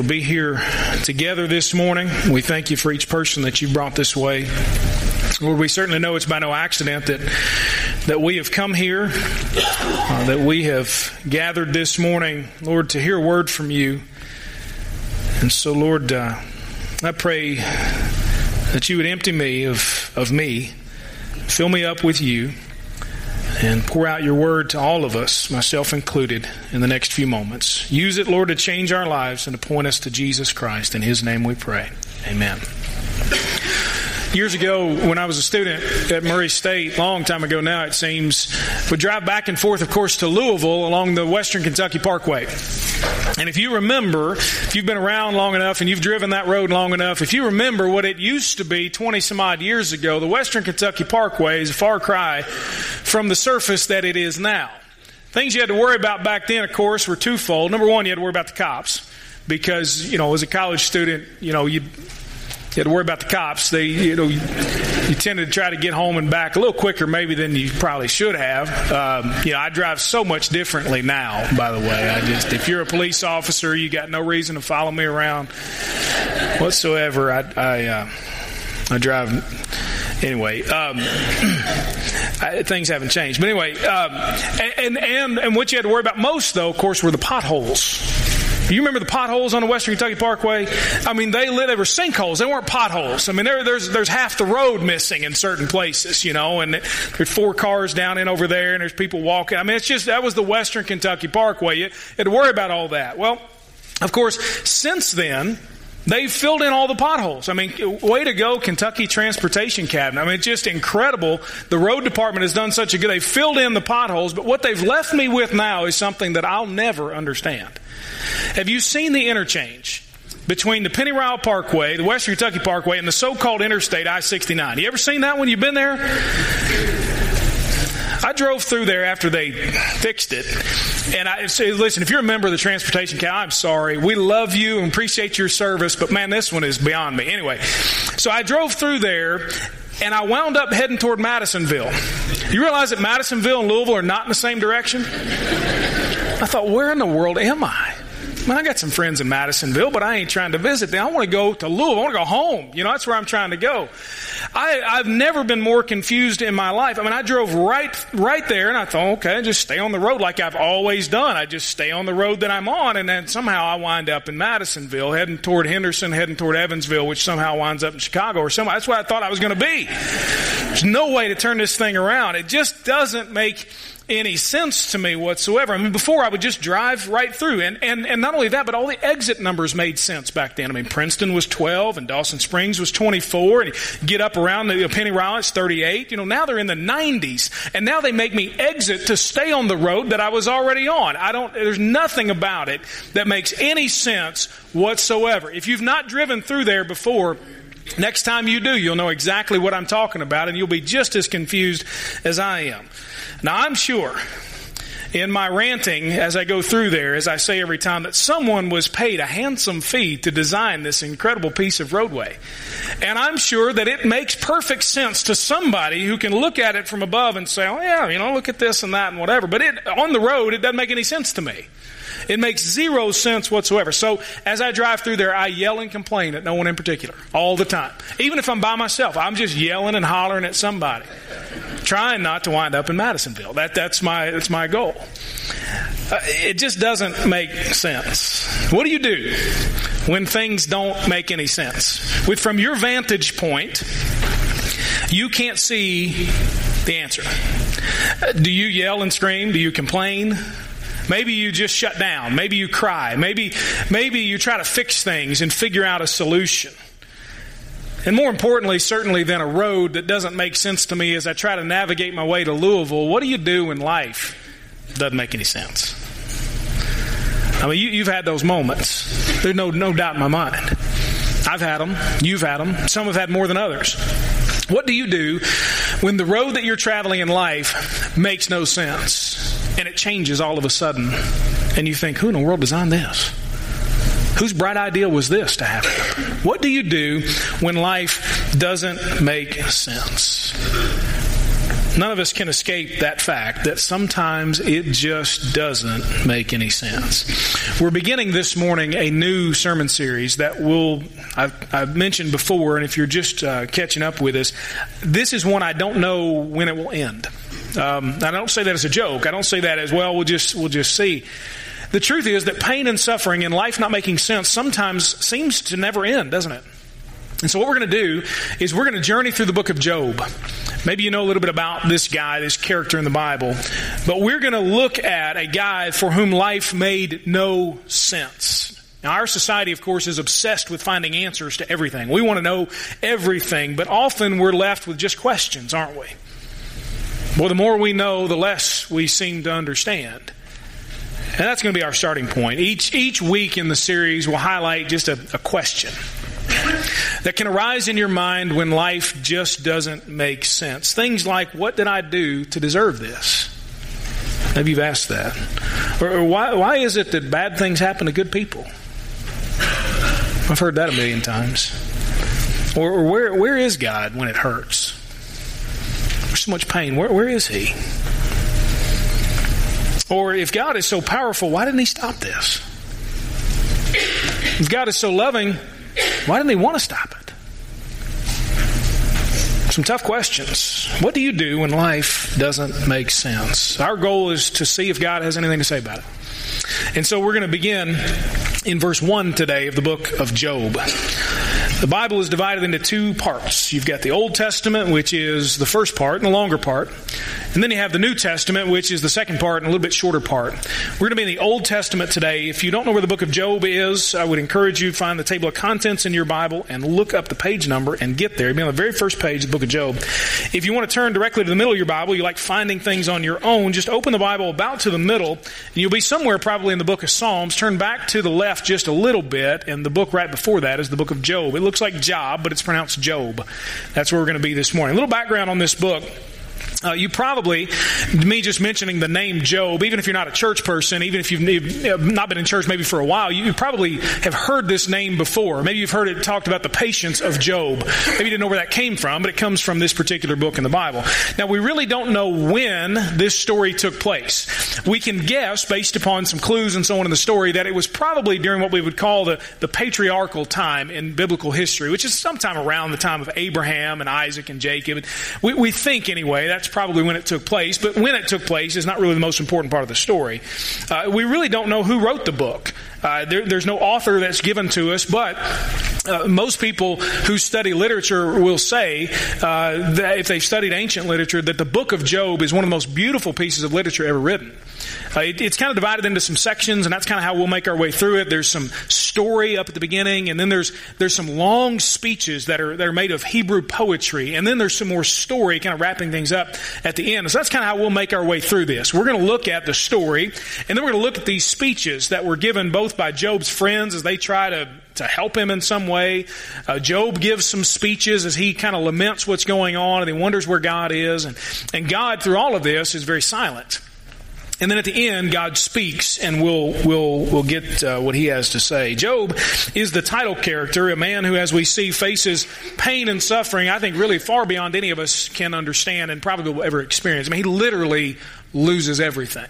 to be here together this morning. We thank you for each person that you brought this way. Lord, we certainly know it's by no accident that that we have come here, uh, that we have gathered this morning, Lord, to hear a word from you. And so, Lord, uh, I pray that you would empty me of, of me, fill me up with you, and pour out your word to all of us, myself included, in the next few moments. Use it, Lord, to change our lives and to point us to Jesus Christ. In his name we pray. Amen. Years ago, when I was a student at Murray State, long time ago now it seems, would drive back and forth, of course, to Louisville along the Western Kentucky Parkway. And if you remember, if you've been around long enough and you've driven that road long enough, if you remember what it used to be 20 some odd years ago, the Western Kentucky Parkway is a far cry from the surface that it is now. Things you had to worry about back then, of course, were twofold. Number one, you had to worry about the cops because, you know, as a college student, you know, you you had to worry about the cops. They, you know, you, tended to try to get home and back a little quicker maybe than you probably should have. Um, you know, I drive so much differently now. By the way, I just if you're a police officer, you got no reason to follow me around whatsoever. I, I, uh, I drive anyway, um, I, things haven't changed. But anyway, um, and, and and what you had to worry about most, though, of course, were the potholes. You remember the potholes on the Western Kentucky Parkway? I mean, they lit, they were sinkholes. They weren't potholes. I mean, there, there's there's half the road missing in certain places, you know, and there's four cars down in over there, and there's people walking. I mean, it's just that was the Western Kentucky Parkway. You had to worry about all that. Well, of course, since then. They've filled in all the potholes. I mean, way to go, Kentucky Transportation Cabinet. I mean, it's just incredible. The road department has done such a good, they've filled in the potholes, but what they've left me with now is something that I'll never understand. Have you seen the interchange between the Pennyrile Parkway, the Western Kentucky Parkway, and the so-called Interstate I-69? You ever seen that one? you've been there? I drove through there after they fixed it. And I say, listen, if you're a member of the Transportation Council, I'm sorry. We love you and appreciate your service, but man, this one is beyond me. Anyway, so I drove through there and I wound up heading toward Madisonville. You realize that Madisonville and Louisville are not in the same direction? I thought, where in the world am I? Man, I got some friends in Madisonville, but I ain't trying to visit them. I want to go to Louisville. I want to go home. You know, that's where I'm trying to go. I, I've never been more confused in my life. I mean, I drove right, right there and I thought, okay, just stay on the road like I've always done. I just stay on the road that I'm on and then somehow I wind up in Madisonville, heading toward Henderson, heading toward Evansville, which somehow winds up in Chicago or somewhere. That's where I thought I was going to be. There's no way to turn this thing around. It just doesn't make any sense to me whatsoever. I mean, before I would just drive right through. And, and, and not only that, but all the exit numbers made sense back then. I mean, Princeton was 12 and Dawson Springs was 24 and get up around the Penny it's 38. You know, now they're in the 90s and now they make me exit to stay on the road that I was already on. I don't, there's nothing about it that makes any sense whatsoever. If you've not driven through there before, Next time you do, you'll know exactly what I'm talking about and you'll be just as confused as I am. Now, I'm sure in my ranting as I go through there, as I say every time, that someone was paid a handsome fee to design this incredible piece of roadway. And I'm sure that it makes perfect sense to somebody who can look at it from above and say, oh yeah, you know, look at this and that and whatever. But it, on the road, it doesn't make any sense to me. It makes zero sense whatsoever. So as I drive through there, I yell and complain at no one in particular all the time. Even if I'm by myself, I'm just yelling and hollering at somebody trying not to wind up in Madisonville. That, that's my, that's my goal. Uh, it just doesn't make sense. What do you do when things don't make any sense? With, from your vantage point, you can't see the answer. Uh, do you yell and scream? Do you complain? Maybe you just shut down. Maybe you cry. Maybe, maybe you try to fix things and figure out a solution. And more importantly, certainly than a road that doesn't make sense to me as I try to navigate my way to Louisville, what do you do in life doesn't make any sense? I mean, you, have had those moments. There's no, no doubt in my mind. I've had them. You've had them. Some have had more than others. What do you do when the road that you're traveling in life makes no sense and it changes all of a sudden and you think, who in the world designed this? Whose bright idea was this to happen? What do you do when life doesn't make sense? None of us can escape that fact that sometimes it just doesn't make any sense. We're beginning this morning a new sermon series that will, I've, I've mentioned before, and if you're just uh, catching up with us, this is one I don't know when it will end. Um, I don't say that as a joke. I don't say that as well. We'll just we'll just see. The truth is that pain and suffering and life not making sense sometimes seems to never end, doesn't it? And so what we're going to do is we're going to journey through the book of Job. Maybe you know a little bit about this guy, this character in the Bible, but we're going to look at a guy for whom life made no sense. Now, our society, of course, is obsessed with finding answers to everything. We want to know everything, but often we're left with just questions, aren't we? Well, the more we know, the less we seem to understand. And that's going to be our starting point. Each, each week in the series, we'll highlight just a, a question that can arise in your mind when life just doesn't make sense. Things like, what did I do to deserve this? Maybe you've asked that. Or, or why, why is it that bad things happen to good people? I've heard that a million times. Or, or where, where is God when it hurts? So much pain. Where, where is He? Or if God is so powerful, why didn't He stop this? If God is so loving, why didn't he want to stop it? Some tough questions. What do you do when life doesn't make sense? Our goal is to see if God has anything to say about it. And so we're going to begin in verse 1 today of the book of Job. The Bible is divided into two parts. You've got the Old Testament, which is the first part and the longer part. And then you have the New Testament, which is the second part and a little bit shorter part. We're going to be in the Old Testament today. If you don't know where the book of Job is, I would encourage you to find the table of contents in your Bible and look up the page number and get there. It'll be on the very first page of the book of Job. If you want to turn directly to the middle of your Bible, you like finding things on your own, just open the Bible about to the middle, and you'll be somewhere probably in the book of Psalms. Turn back to the left just a little bit, and the book right before that is the book of Job. It looks like Job, but it's pronounced Job. That's where we're going to be this morning. A little background on this book. Uh, you probably, me just mentioning the name Job, even if you're not a church person, even if you've not been in church maybe for a while, you probably have heard this name before. Maybe you've heard it talked about the patience of Job. Maybe you didn't know where that came from, but it comes from this particular book in the Bible. Now, we really don't know when this story took place. We can guess, based upon some clues and so on in the story, that it was probably during what we would call the, the patriarchal time in biblical history, which is sometime around the time of Abraham and Isaac and Jacob. We, we think, anyway, that's probably when it took place, but when it took place is not really the most important part of the story. Uh, we really don't know who wrote the book. Uh, there, there's no author that's given to us, but uh, most people who study literature will say uh, that if they've studied ancient literature, that the book of Job is one of the most beautiful pieces of literature ever written. Uh, it, it's kind of divided into some sections, and that's kind of how we'll make our way through it. There's some story up at the beginning, and then there's there's some long speeches that are that are made of Hebrew poetry, and then there's some more story, kind of wrapping things up at the end. So that's kind of how we'll make our way through this. We're going to look at the story, and then we're going to look at these speeches that were given both by Job's friends as they try to, to help him in some way. Uh, Job gives some speeches as he kind of laments what's going on and he wonders where God is. And, and God, through all of this, is very silent. And then at the end, God speaks, and we'll we'll we'll get uh, what He has to say. Job is the title character, a man who, as we see, faces pain and suffering. I think really far beyond any of us can understand, and probably will ever experience. I mean, he literally loses everything.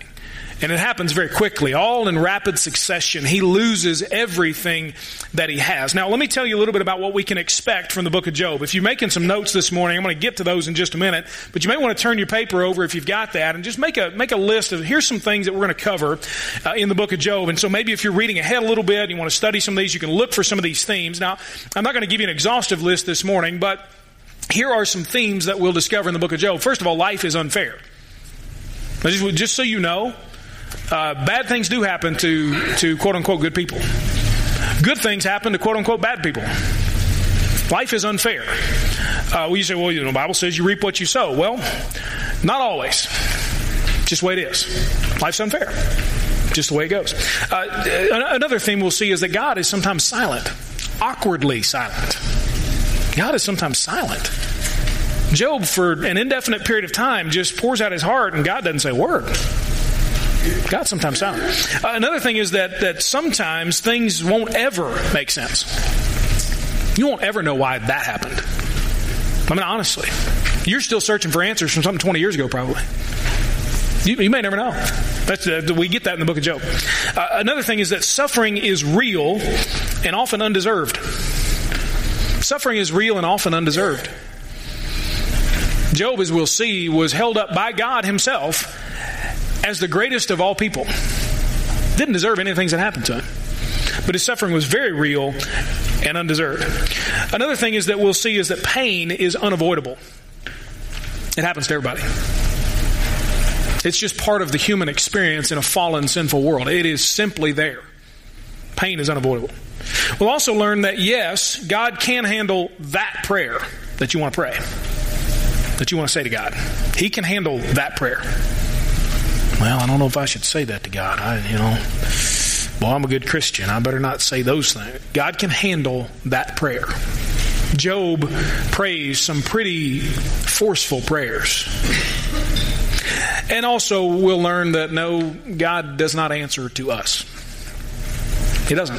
And it happens very quickly, all in rapid succession. He loses everything that he has. Now, let me tell you a little bit about what we can expect from the book of Job. If you're making some notes this morning, I'm going to get to those in just a minute, but you may want to turn your paper over if you've got that and just make a, make a list of here's some things that we're going to cover uh, in the book of Job. And so maybe if you're reading ahead a little bit, and you want to study some of these, you can look for some of these themes. Now, I'm not going to give you an exhaustive list this morning, but here are some themes that we'll discover in the book of Job. First of all, life is unfair. Just, just so you know, uh, bad things do happen to, to quote unquote good people. Good things happen to quote unquote bad people. Life is unfair. Uh, you say, well, you know, the Bible says you reap what you sow. Well, not always. Just the way it is. Life's unfair. Just the way it goes. Uh, another thing we'll see is that God is sometimes silent, awkwardly silent. God is sometimes silent. Job, for an indefinite period of time, just pours out his heart, and God doesn't say a word. God sometimes silent. Uh, another thing is that, that sometimes things won't ever make sense. You won't ever know why that happened. I mean, honestly. You're still searching for answers from something 20 years ago, probably. You, you may never know. Uh, we get that in the book of Job. Uh, another thing is that suffering is real and often undeserved. Suffering is real and often undeserved. Job, as we'll see, was held up by God Himself as the greatest of all people. Didn't deserve any of the things that happened to him. But his suffering was very real and undeserved. Another thing is that we'll see is that pain is unavoidable. It happens to everybody. It's just part of the human experience in a fallen, sinful world. It is simply there. Pain is unavoidable. We'll also learn that yes, God can handle that prayer that you want to pray, that you want to say to God. He can handle that prayer. Well, I don't know if I should say that to God. I, you know, well, I'm a good Christian. I better not say those things. God can handle that prayer. Job prays some pretty forceful prayers. And also, we'll learn that no, God does not answer to us. He doesn't.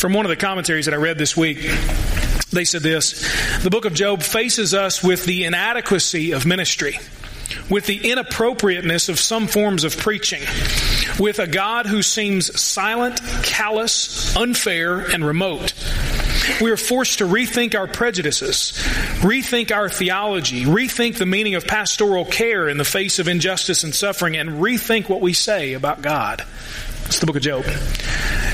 From one of the commentaries that I read this week, they said this The book of Job faces us with the inadequacy of ministry with the inappropriateness of some forms of preaching, with a God who seems silent, callous, unfair, and remote. We are forced to rethink our prejudices, rethink our theology, rethink the meaning of pastoral care in the face of injustice and suffering, and rethink what we say about God. It's the book of Job.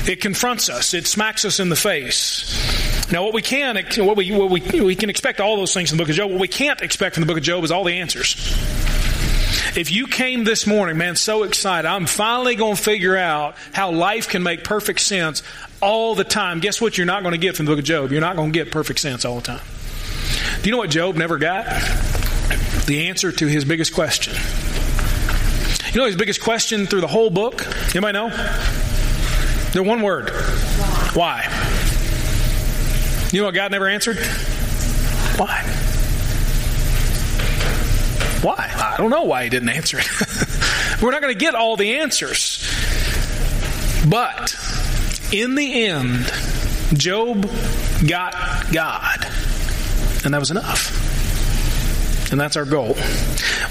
It confronts us. It smacks us in the face. Now, what we can, what we, what we, we can expect all those things in the book of Job. What we can't expect from the book of Job is all the answers. If you came this morning, man, so excited, I'm finally going to figure out how life can make perfect sense all the time. Guess what you're not going to get from the book of Job? You're not going to get perfect sense all the time. Do you know what Job never got? The answer to his biggest question. You know his biggest question through the whole book? Anybody know? They're one word. Why? You know what God never answered? Why? Why? I don't know why he didn't answer it. We're not going to get all the answers. But in the end, Job got God. And that was enough. And that's our goal.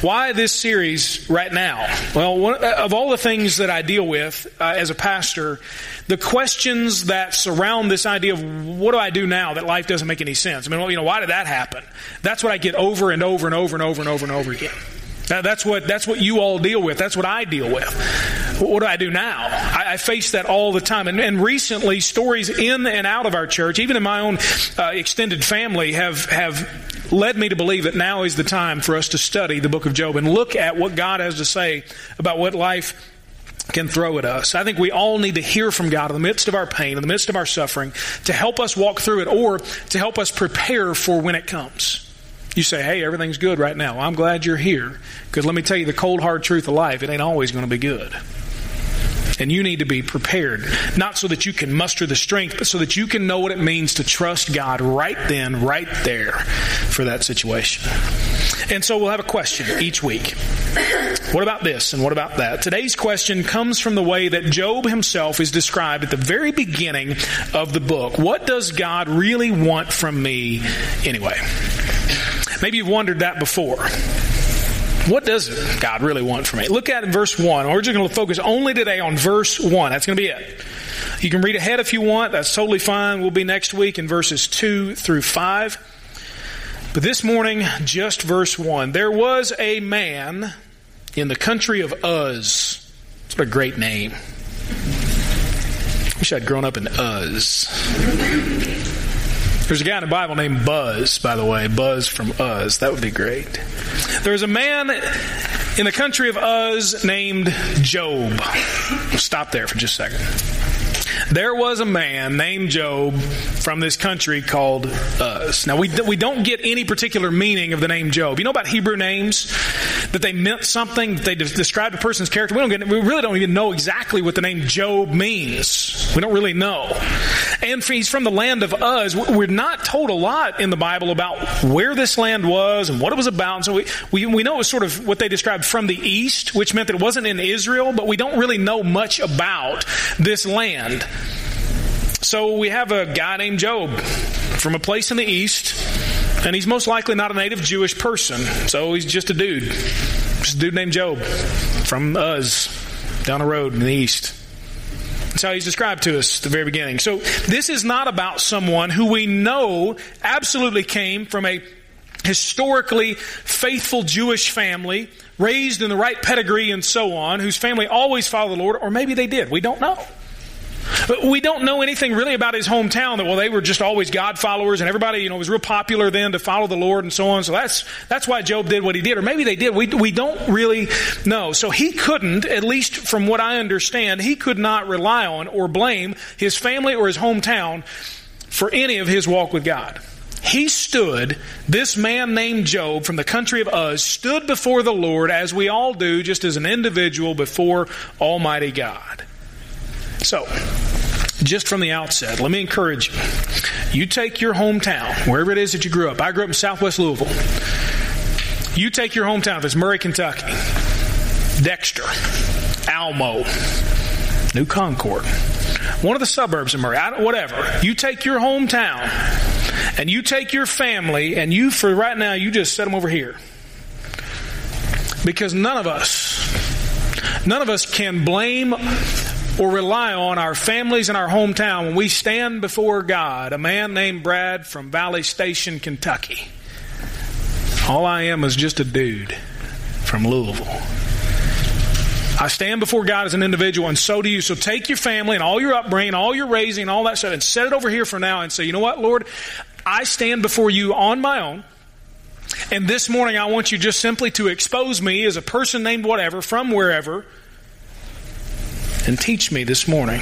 Why this series right now? Well, one, of all the things that I deal with uh, as a pastor, the questions that surround this idea of what do I do now that life doesn't make any sense? I mean, well, you know, why did that happen? That's what I get over and over and over and over and over and over again. That's what, that's what you all deal with. That's what I deal with. What do I do now? I, I face that all the time. And, and, recently, stories in and out of our church, even in my own uh, extended family, have, have led me to believe that now is the time for us to study the book of Job and look at what God has to say about what life can throw at us. I think we all need to hear from God in the midst of our pain, in the midst of our suffering, to help us walk through it or to help us prepare for when it comes. You say, hey, everything's good right now. I'm glad you're here. Because let me tell you the cold, hard truth of life, it ain't always going to be good. And you need to be prepared, not so that you can muster the strength, but so that you can know what it means to trust God right then, right there for that situation. And so we'll have a question each week. What about this and what about that? Today's question comes from the way that Job himself is described at the very beginning of the book. What does God really want from me anyway? Maybe you've wondered that before. What does God really want from me? Look at verse 1. We're just going to focus only today on verse 1. That's going to be it. You can read ahead if you want. That's totally fine. We'll be next week in verses 2 through 5. But this morning, just verse 1. There was a man in the country of Uz. What a great name. Wish I'd grown up in Uz. There's a guy in the Bible named Buzz, by the way, Buzz from Uz. That would be great. There's a man in the country of Uz named Job. stop there for just a second. There was a man named Job from this country called Uz. Now, we, we don't get any particular meaning of the name Job. You know about Hebrew names? That they meant something, that they described a person's character. We, don't get, we really don't even know exactly what the name Job means. We don't really know. And he's from the land of Uz. We're not told a lot in the Bible about where this land was and what it was about. And so we, we, we know it was sort of what they described from the east, which meant that it wasn't in Israel, but we don't really know much about this land. So we have a guy named Job from a place in the east And he's most likely not a native Jewish person, so he's just a dude. Just a dude named Job from us down the road in the east. That's how he's described to Uz at the very beginning. So this is not about someone who we know absolutely came from a historically faithful Jewish family, raised in the right pedigree and so on, whose family always followed the Lord, or maybe they did. We don't know. We don't know anything really about his hometown that, well, they were just always God followers and everybody, you know, was real popular then to follow the Lord and so on. So that's, that's why Job did what he did. Or maybe they did. We, we don't really know. So he couldn't, at least from what I understand, he could not rely on or blame his family or his hometown for any of his walk with God. He stood, this man named Job from the country of Uz, stood before the Lord as we all do, just as an individual before Almighty God. So, just from the outset, let me encourage you. You take your hometown, wherever it is that you grew up. I grew up in southwest Louisville. You take your hometown, if it's Murray, Kentucky, Dexter, Almo, New Concord, one of the suburbs of Murray, whatever. You take your hometown and you take your family and you, for right now, you just set them over here. Because none of us, none of us can blame or rely on our families and our hometown when we stand before God, a man named Brad from Valley Station, Kentucky. All I am is just a dude from Louisville. I stand before God as an individual, and so do you. So take your family and all your upbringing, all your raising, all that stuff, and set it over here for now and say, you know what, Lord? I stand before you on my own. And this morning, I want you just simply to expose me as a person named whatever from wherever and teach me this morning.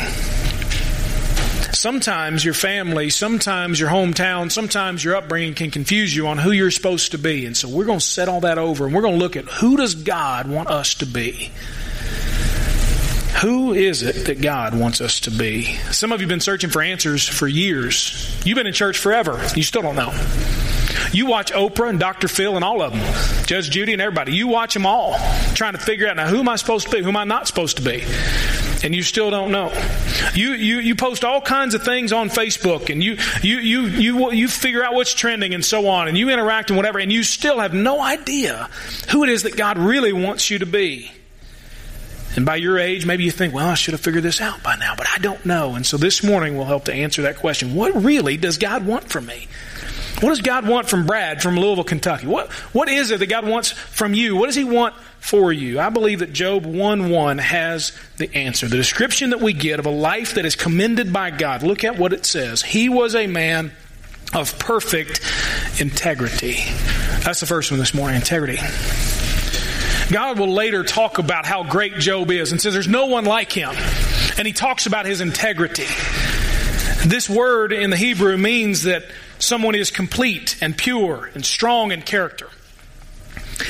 Sometimes your family, sometimes your hometown, sometimes your upbringing can confuse you on who you're supposed to be. And so we're going to set all that over and we're going to look at who does God want us to be? Who is it that God wants us to be? Some of you have been searching for answers for years. You've been in church forever. You still don't know. You watch Oprah and Dr. Phil and all of them, Judge Judy and everybody. You watch them all, trying to figure out now who am I supposed to be, who am I not supposed to be, and you still don't know. You you you post all kinds of things on Facebook, and you you you you you figure out what's trending and so on, and you interact and whatever, and you still have no idea who it is that God really wants you to be. And by your age, maybe you think, well, I should have figured this out by now, but I don't know. And so this morning will help to answer that question. What really does God want from me? What does God want from Brad from Louisville, Kentucky? What, what is it that God wants from you? What does He want for you? I believe that Job 1 1 has the answer. The description that we get of a life that is commended by God. Look at what it says. He was a man of perfect integrity. That's the first one this morning integrity. God will later talk about how great Job is and says there's no one like him. And he talks about his integrity. This word in the Hebrew means that someone is complete and pure and strong in character.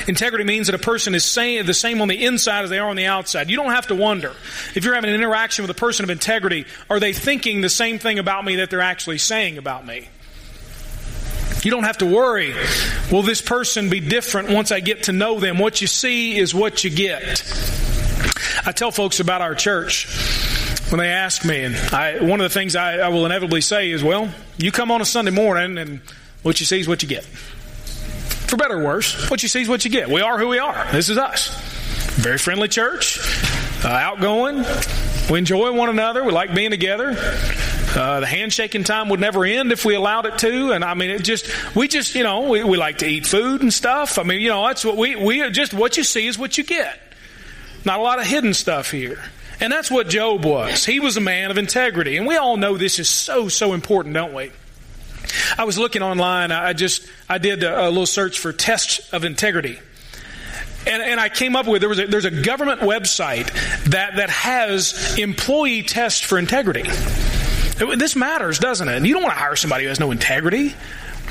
Integrity means that a person is saying the same on the inside as they are on the outside. You don't have to wonder. If you're having an interaction with a person of integrity, are they thinking the same thing about me that they're actually saying about me? You don't have to worry. Will this person be different once I get to know them? What you see is what you get. I tell folks about our church when they ask me, and I, one of the things I, I will inevitably say is, well, you come on a Sunday morning and what you see is what you get. For better or worse, what you see is what you get. We are who we are. This is us. Very friendly church, uh, outgoing. We enjoy one another. We like being together. Uh, the handshaking time would never end if we allowed it to. And I mean, it just, we just, you know, we, we like to eat food and stuff. I mean, you know, that's what we, we just, what you see is what you get. Not a lot of hidden stuff here. And that's what Job was. He was a man of integrity. And we all know this is so, so important, don't we? I was looking online. I just, I did a, little search for tests of integrity. And, and, I came up with there was a, there's a government website that that has employee tests for integrity. This matters, doesn't it? You don't want to hire somebody who has no integrity.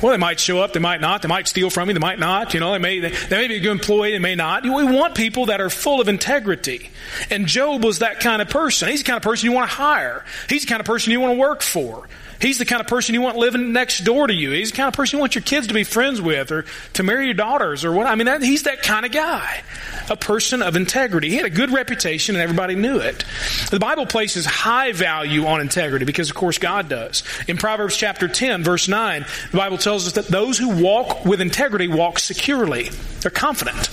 Well, they might show up, they might not, they might steal from you, they might not. You know, they may they, they may be a good employee, they may not. We want people that are full of integrity. And Job was that kind of person. He's the kind of person you want to hire. He's the kind of person you want to work for. He's the kind of person you want living next door to you. He's the kind of person you want your kids to be friends with or to marry your daughters or what. I mean, that, he's that kind of guy. A person of integrity. He had a good reputation and everybody knew it. The Bible places high value on integrity because, of course, God does. In Proverbs chapter 10, verse 9, the Bible tells us that those who walk with integrity walk securely. They're confident.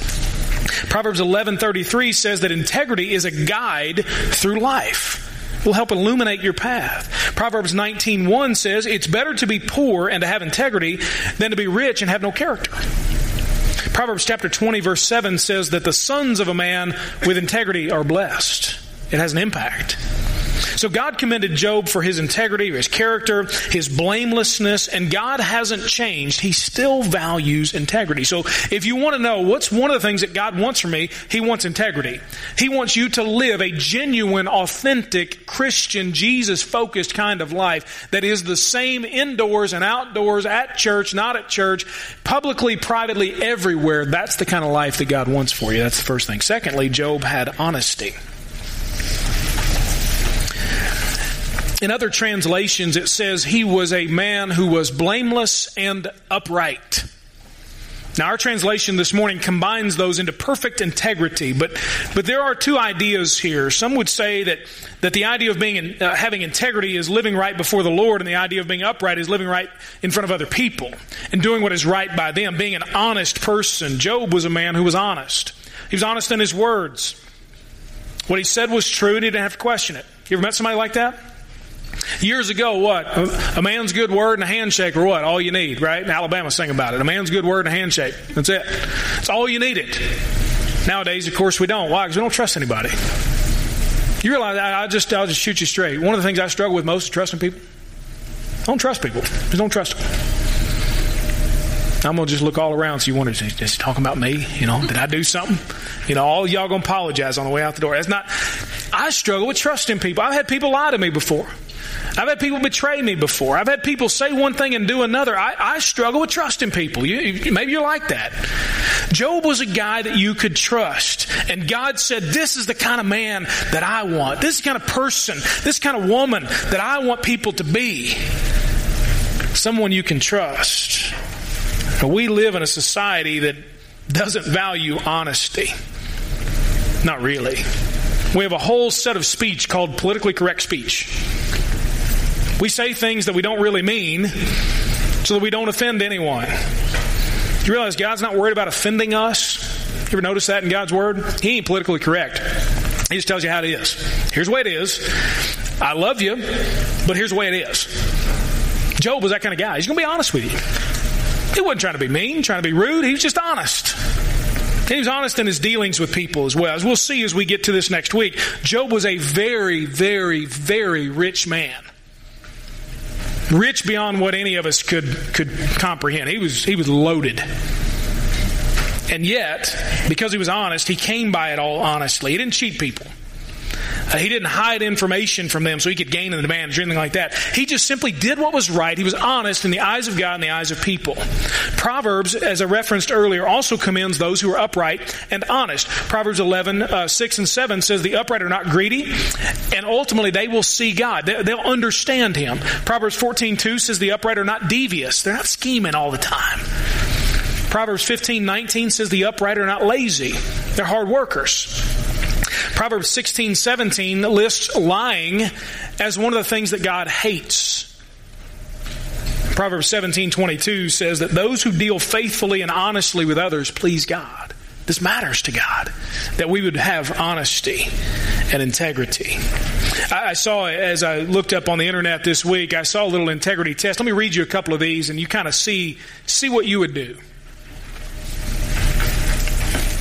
Proverbs 11:33 says that integrity is a guide through life will help illuminate your path. Proverbs 19:1 says, "It's better to be poor and to have integrity than to be rich and have no character." Proverbs chapter 20 verse 7 says that the sons of a man with integrity are blessed. It has an impact. So God commended Job for his integrity, his character, his blamelessness, and God hasn't changed. He still values integrity. So if you want to know what's one of the things that God wants from me, He wants integrity. He wants you to live a genuine, authentic, Christian, Jesus focused kind of life that is the same indoors and outdoors, at church, not at church, publicly, privately, everywhere. That's the kind of life that God wants for you. That's the first thing. Secondly, Job had honesty. In other translations, it says he was a man who was blameless and upright. Now, our translation this morning combines those into perfect integrity, but but there are two ideas here. Some would say that that the idea of being in, uh, having integrity is living right before the Lord, and the idea of being upright is living right in front of other people and doing what is right by them, being an honest person. Job was a man who was honest. He was honest in his words. What he said was true, and he didn't have to question it. You ever met somebody like that? Years ago, what? A, man's good word and a handshake or what? All you need, right? Alabama sing about it. A man's good word and a handshake. That's it. It's all you needed. Nowadays, of course, we don't. Why? Because we don't trust anybody. You realize I, just I'll just shoot you straight. One of the things I struggle with most is trusting people. I don't trust people. Just don't trust them. I'm gonna just look all around. So you want to just talking about me? You know, did I do something? You know, all y'all gonna apologize on the way out the door. That's not. I struggle with trusting people. I've had people lie to me before. I've had people betray me before. I've had people say one thing and do another. I, I struggle with trusting people. You, maybe you're like that. Job was a guy that you could trust. And God said, this is the kind of man that I want. This is the kind of person, this kind of woman that I want people to be. Someone you can trust. We live in a society that doesn't value honesty. Not really. We have a whole set of speech called politically correct speech. We say things that we don't really mean so that we don't offend anyone. You realize God's not worried about offending us? You ever notice that in God's Word? He ain't politically correct. He just tells you how it is. Here's the way it is. I love you, but here's the way it is. Job was that kind of guy. He's going to be honest with you. He wasn't trying to be mean, trying to be rude. He was just honest. He was honest in his dealings with people as well. As we'll see as we get to this next week, Job was a very, very, very rich man rich beyond what any of us could could comprehend. He was he was loaded. And yet, because he was honest, he came by it all honestly. He didn't cheat people. Uh, he didn't hide information from them so he could gain an advantage or anything like that. He just simply did what was right. He was honest in the eyes of God and the eyes of people. Proverbs, as I referenced earlier, also commends those who are upright and honest. Proverbs 11, uh, 6 and 7 says the upright are not greedy and ultimately they will see God. They, will understand Him. Proverbs 14, 2 says the upright are not devious. They're not scheming all the time. Proverbs 15, 19 says the upright are not lazy. They're hard workers. Proverbs 16, 17 lists lying as one of the things that God hates. Proverbs 17, 22 says that those who deal faithfully and honestly with others please God. This matters to God that we would have honesty and integrity. I, saw, as I looked up on the internet this week, I saw a little integrity test. Let me read you a couple of these and you kind of see, see what you would do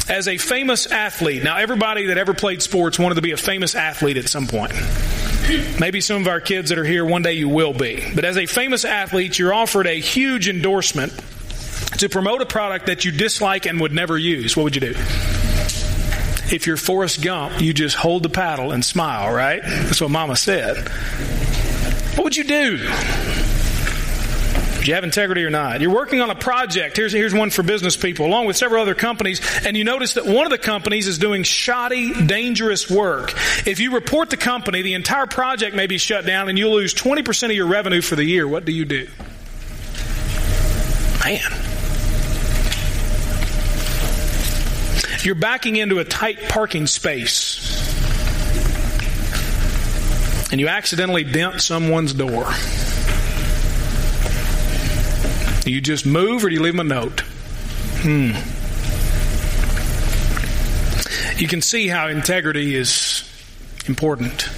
as a famous athlete. Now, everybody that ever played sports wanted to be a famous athlete at some point. Maybe some of our kids that are here, one day you will be. But as a famous athlete, you're offered a huge endorsement to promote a product that you dislike and would never use. What would you do? If you're Forrest Gump, you just hold the paddle and smile, right? That's what Mama said. What would you do? Do you have integrity or not? You're working on a project. Here's, here's one for business people, along with several other companies, and you notice that one of the companies is doing shoddy, dangerous work. If you report the company, the entire project may be shut down and you'll lose 20% of your revenue for the year. What do you do? Man. You're backing into a tight parking space and you accidentally dent someone's door. Do you just move or do you leave them a note? Hmm. You can see how integrity is important.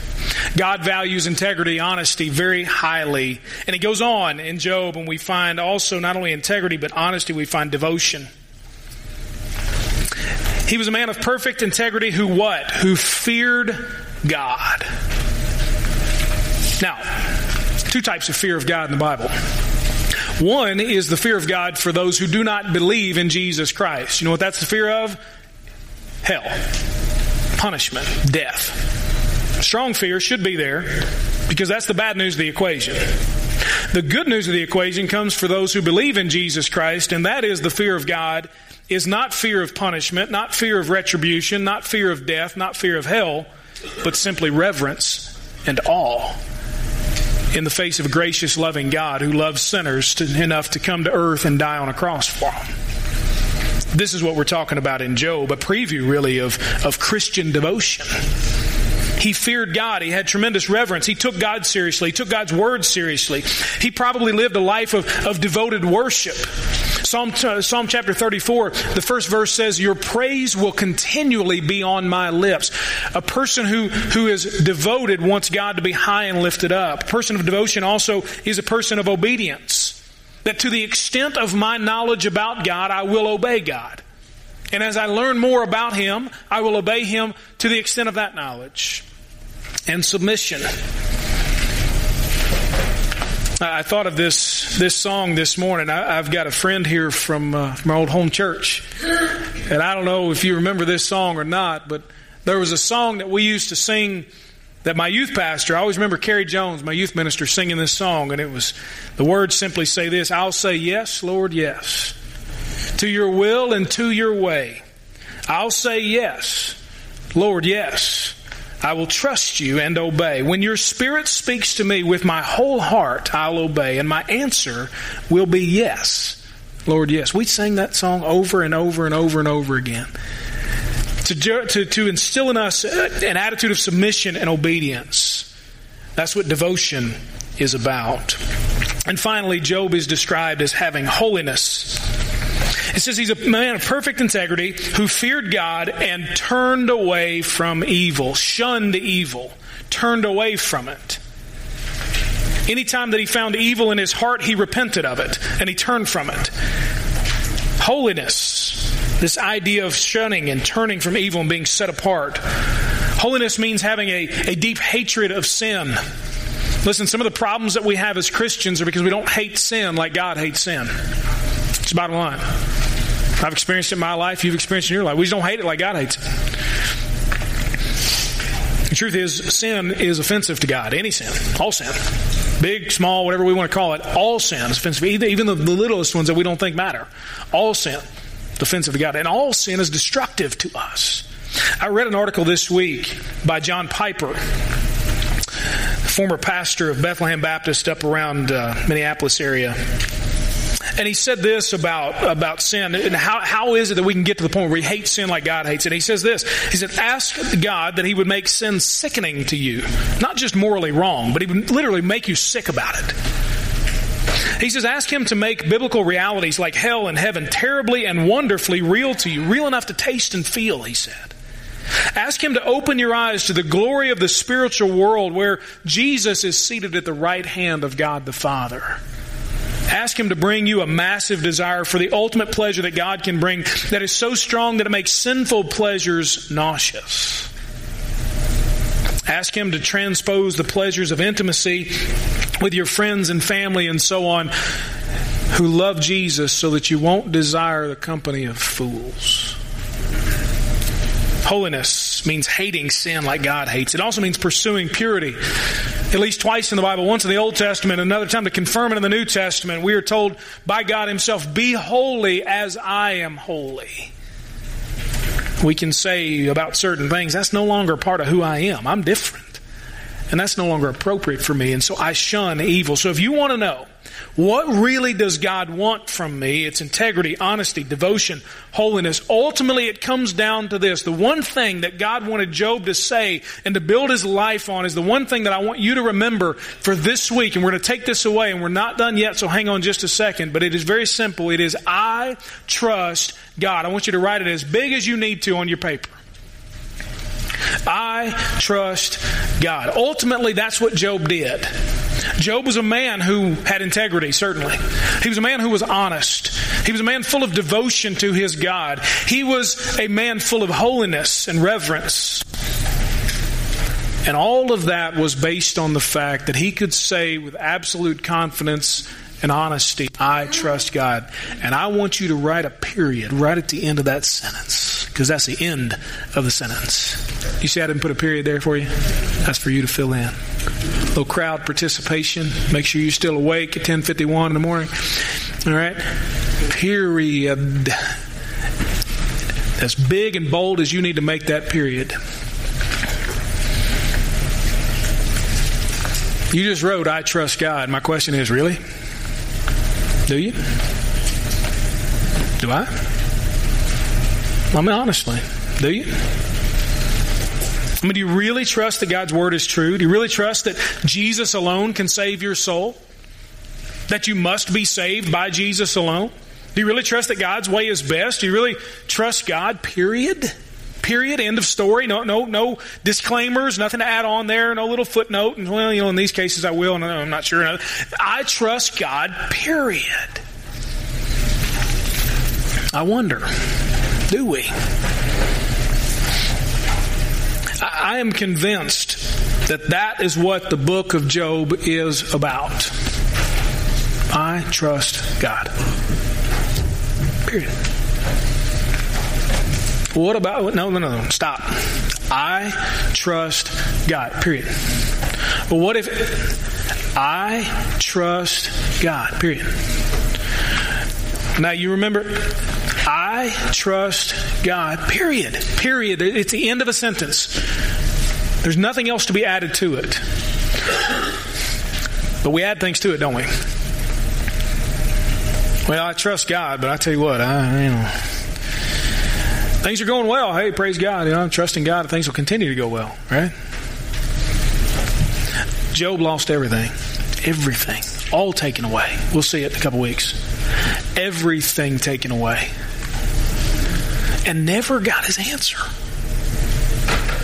God values integrity, honesty very highly. And it goes on in Job, and we find also not only integrity, but honesty, we find devotion. He was a man of perfect integrity who what? Who feared God. Now, two types of fear of God in the Bible. One is the fear of God for those who do not believe in Jesus Christ. You know what that's the fear of? Hell, punishment, death. Strong fear should be there because that's the bad news of the equation. The good news of the equation comes for those who believe in Jesus Christ, and that is the fear of God is not fear of punishment, not fear of retribution, not fear of death, not fear of hell, but simply reverence and awe in the face of a gracious, loving God who loves sinners to, enough to come to earth and die on a cross for them. This is what we're talking about in Job, a preview really of, of Christian devotion. He feared God. He had tremendous reverence. He took God seriously. He took God's word seriously. He probably lived a life of, of devoted worship. Psalm, uh, Psalm chapter 34, the first verse says, Your praise will continually be on my lips. A person who, who is devoted wants God to be high and lifted up. A person of devotion also is a person of obedience. That to the extent of my knowledge about God, I will obey God. And as I learn more about Him, I will obey Him to the extent of that knowledge and submission. I thought of this this song this morning. I, have got a friend here from uh, old home church, and I don't know if you remember this song or not, but there was a song that we used to sing that my youth pastor. I always remember Kerry Jones, my youth minister, singing this song, and it was the words simply say this: "I'll say yes, Lord, yes, to Your will and to Your way. I'll say yes, Lord, yes." I will trust you and obey. When your spirit speaks to me with my whole heart, I'll obey. And my answer will be yes. Lord, yes. We sing that song over and over and over and over again. To, to, to instill in us uh, an attitude of submission and obedience. That's what devotion is about. And finally, Job is described as having holiness. It says he's a man of perfect integrity who feared God and turned away from evil, shunned evil, turned away from it. Anytime that he found evil in his heart, he repented of it and he turned from it. Holiness, this idea of shunning and turning from evil and being set apart. Holiness means having a, a deep hatred of sin. Listen, some of the problems that we have as Christians are because we don't hate sin like God hates sin. It's bottom line. I've experienced it in my life. You've experienced it in your life. We just don't hate it like God hates it. The truth is, sin is offensive to God. Any sin. All sin. Big, small, whatever we want to call it. All sin is offensive. Even the littlest ones that we don't think matter. All sin offensive to God. And all sin is destructive to us. I read an article this week by John Piper, former pastor of Bethlehem Baptist up around uh, Minneapolis area. And he said this about, about sin and how, how is it that we can get to the point where we hate sin like God hates it? He says this. He said, ask God that he would make sin sickening to you. Not just morally wrong, but he would literally make you sick about it. He says, ask him to make biblical realities like hell and heaven terribly and wonderfully real to you, real enough to taste and feel, he said. Ask him to open your eyes to the glory of the spiritual world where Jesus is seated at the right hand of God the Father. Ask Him to bring you a massive desire for the ultimate pleasure that God can bring that is so strong that it makes sinful pleasures nauseous. Ask Him to transpose the pleasures of intimacy with your friends and family and so on who love Jesus so that you won't desire the company of fools. Holiness means hating sin like God hates. It also means pursuing purity. At least twice in the Bible, once in the Old Testament, another time to confirm it in the New Testament. We are told by God Himself, Be holy as I am holy. We can say about certain things, that's no longer part of who I am. I'm different. And that's no longer appropriate for me. And so I shun evil. So if you want to know, what really does God want from me? It's integrity, honesty, devotion, holiness. Ultimately, it comes down to this. The one thing that God wanted Job to say and to build his life on is the one thing that I want you to remember for this week. And we're going to take this away and we're not done yet, so hang on just a second. But it is very simple. It is I trust God. I want you to write it as big as you need to on your paper. I trust God. Ultimately, that's what Job did. Job was a man who had integrity, certainly. He was a man who was honest. He was a man full of devotion to his God. He was a man full of holiness and reverence. And all of that was based on the fact that he could say with absolute confidence and honesty, I trust God. And I want you to write a period right at the end of that sentence, because that's the end of the sentence. You see, I didn't put a period there for you? That's for you to fill in. A little crowd participation. Make sure you're still awake at 10:51 in the morning. All right. Period. As big and bold as you need to make that period. You just wrote, I trust God. My question is, really? Do you? Do I? I mean, honestly, do you? I mean, do you really trust that God's Word is true? Do you really trust that Jesus alone can save your soul? That you must be saved by Jesus alone? Do you really trust that God's way is best? Do you really trust God, period? Period. End of story. No, no, no disclaimers. Nothing to add on there. No little footnote. And well, you know, in these cases I will. No, I'm not sure. I trust God. Period. I wonder, do we? I am convinced that that is what the book of Job is about. I trust God. Period. What about, no, no, no, stop. I trust God, period. But what if I trust God, period? Now you remember, I trust God, period. Period. It's the end of a sentence. There's nothing else to be added to it. But we add things to it, don't we? Well, I trust God, but I tell you what, I, you know, Things are going well. Hey, praise God. You know, I'm trusting God that things will continue to go well, right? Job lost everything. Everything. All taken away. We'll see it in a couple weeks. Everything taken away. And never got his answer.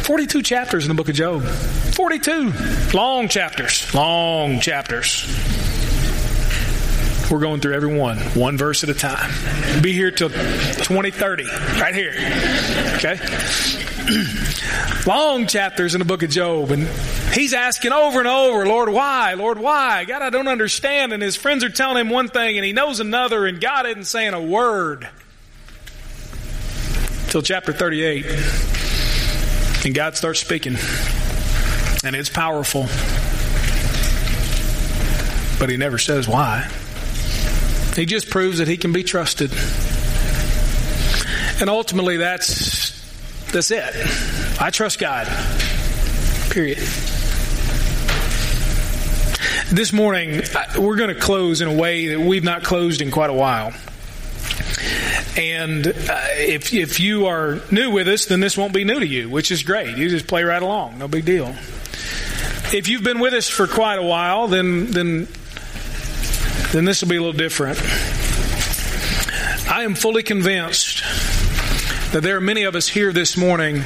42 chapters in the book of Job. 42. Long chapters. Long chapters. We're going through every one, one verse at a time. Be here till 2030, right here. Okay? Long chapters in the book of Job, and he's asking over and over, Lord, why? Lord, why? God, I don't understand. And his friends are telling him one thing, and he knows another, and God isn't saying a word. Till chapter 38. And God starts speaking. And it's powerful. But he never says why. He just proves that he can be trusted. And ultimately that's that's it. I trust God. Period. This morning we're going to close in a way that we've not closed in quite a while. And uh, if if you are new with us, then this won't be new to you, which is great. You just play right along, no big deal. If you've been with us for quite a while, then then then this will be a little different. I am fully convinced that there are many of us here this morning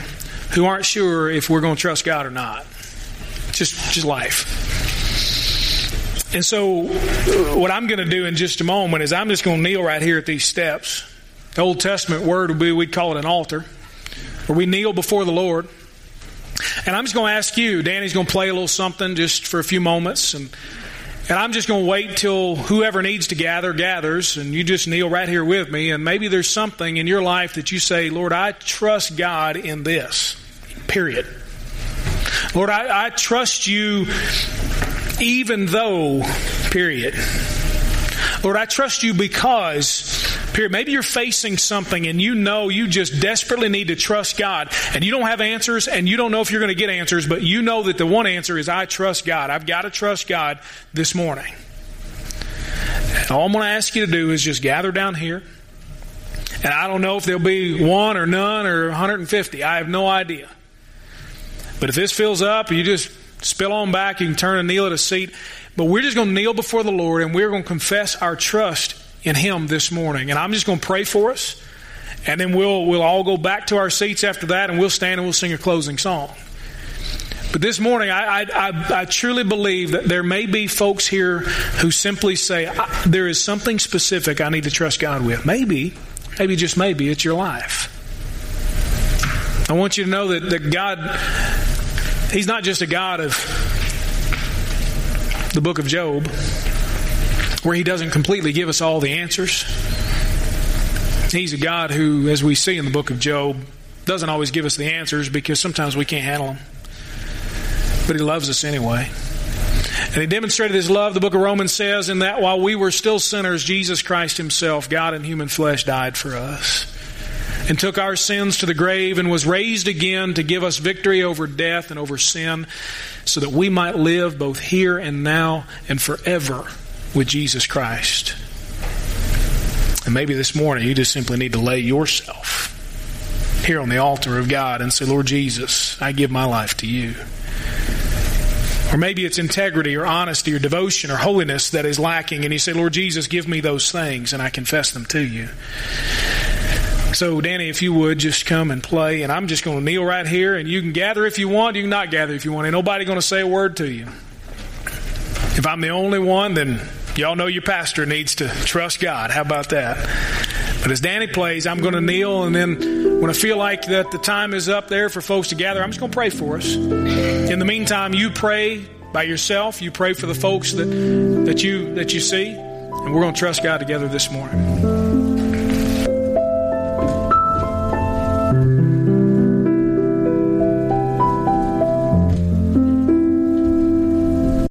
who aren't sure if we're going to trust God or not. Just, just life. And so, what I'm going to do in just a moment is I'm just going to kneel right here at these steps. The Old Testament word would be, we'd call it an altar, where we kneel before the Lord. And I'm just going to ask you, Danny's going to play a little something just for a few moments. And and I'm just going to wait till whoever needs to gather gathers, and you just kneel right here with me. And maybe there's something in your life that you say, Lord, I trust God in this. Period. Lord, I, I trust you even though, period. Lord, I trust you because, period. Maybe you're facing something and you know you just desperately need to trust God and you don't have answers and you don't know if you're going to get answers, but you know that the one answer is I trust God. I've got to trust God this morning. And all I'm going to ask you to do is just gather down here. And I don't know if there'll be one or none or 150. I have no idea. But if this fills up, you just spill on back. You can turn and kneel at a seat. But we're just going to kneel before the Lord and we're going to confess our trust in Him this morning. And I'm just going to pray for us. And then we'll, we'll all go back to our seats after that and we'll stand and we'll sing a closing song. But this morning, I, I, I, truly believe that there may be folks here who simply say, There is something specific I need to trust God with. Maybe, maybe just maybe, it's your life. I want you to know that, that God, He's not just a God of the book of Job, where He doesn't completely give us all the answers. He's a God who, as we see in the book of Job, doesn't always give us the answers because sometimes we can't handle them. But He loves us anyway. And He demonstrated His love, the book of Romans says, in that while we were still sinners, Jesus Christ Himself, God in human flesh, died for us and took our sins to the grave and was raised again to give us victory over death and over sin so that we might live both here and now and forever with Jesus Christ. And maybe this morning you just simply need to lay yourself here on the altar of God and say, Lord Jesus, I give my life to you. Or maybe it's integrity or honesty or devotion or holiness that is lacking, and you say, Lord Jesus, give me those things, and I confess them to you. So, Danny, if you would just come and play, and I'm just going to kneel right here, and you can gather if you want, you can not gather if you want. Ain't nobody going to say a word to you. If I'm the only one, then y'all know your pastor needs to trust God. How about that? But as Danny plays, I'm going to kneel, and then when I feel like that the time is up there for folks to gather, I'm just going to pray for us. In the meantime, you pray by yourself. You pray for the folks that that you that you see, and we're going to trust God together this morning.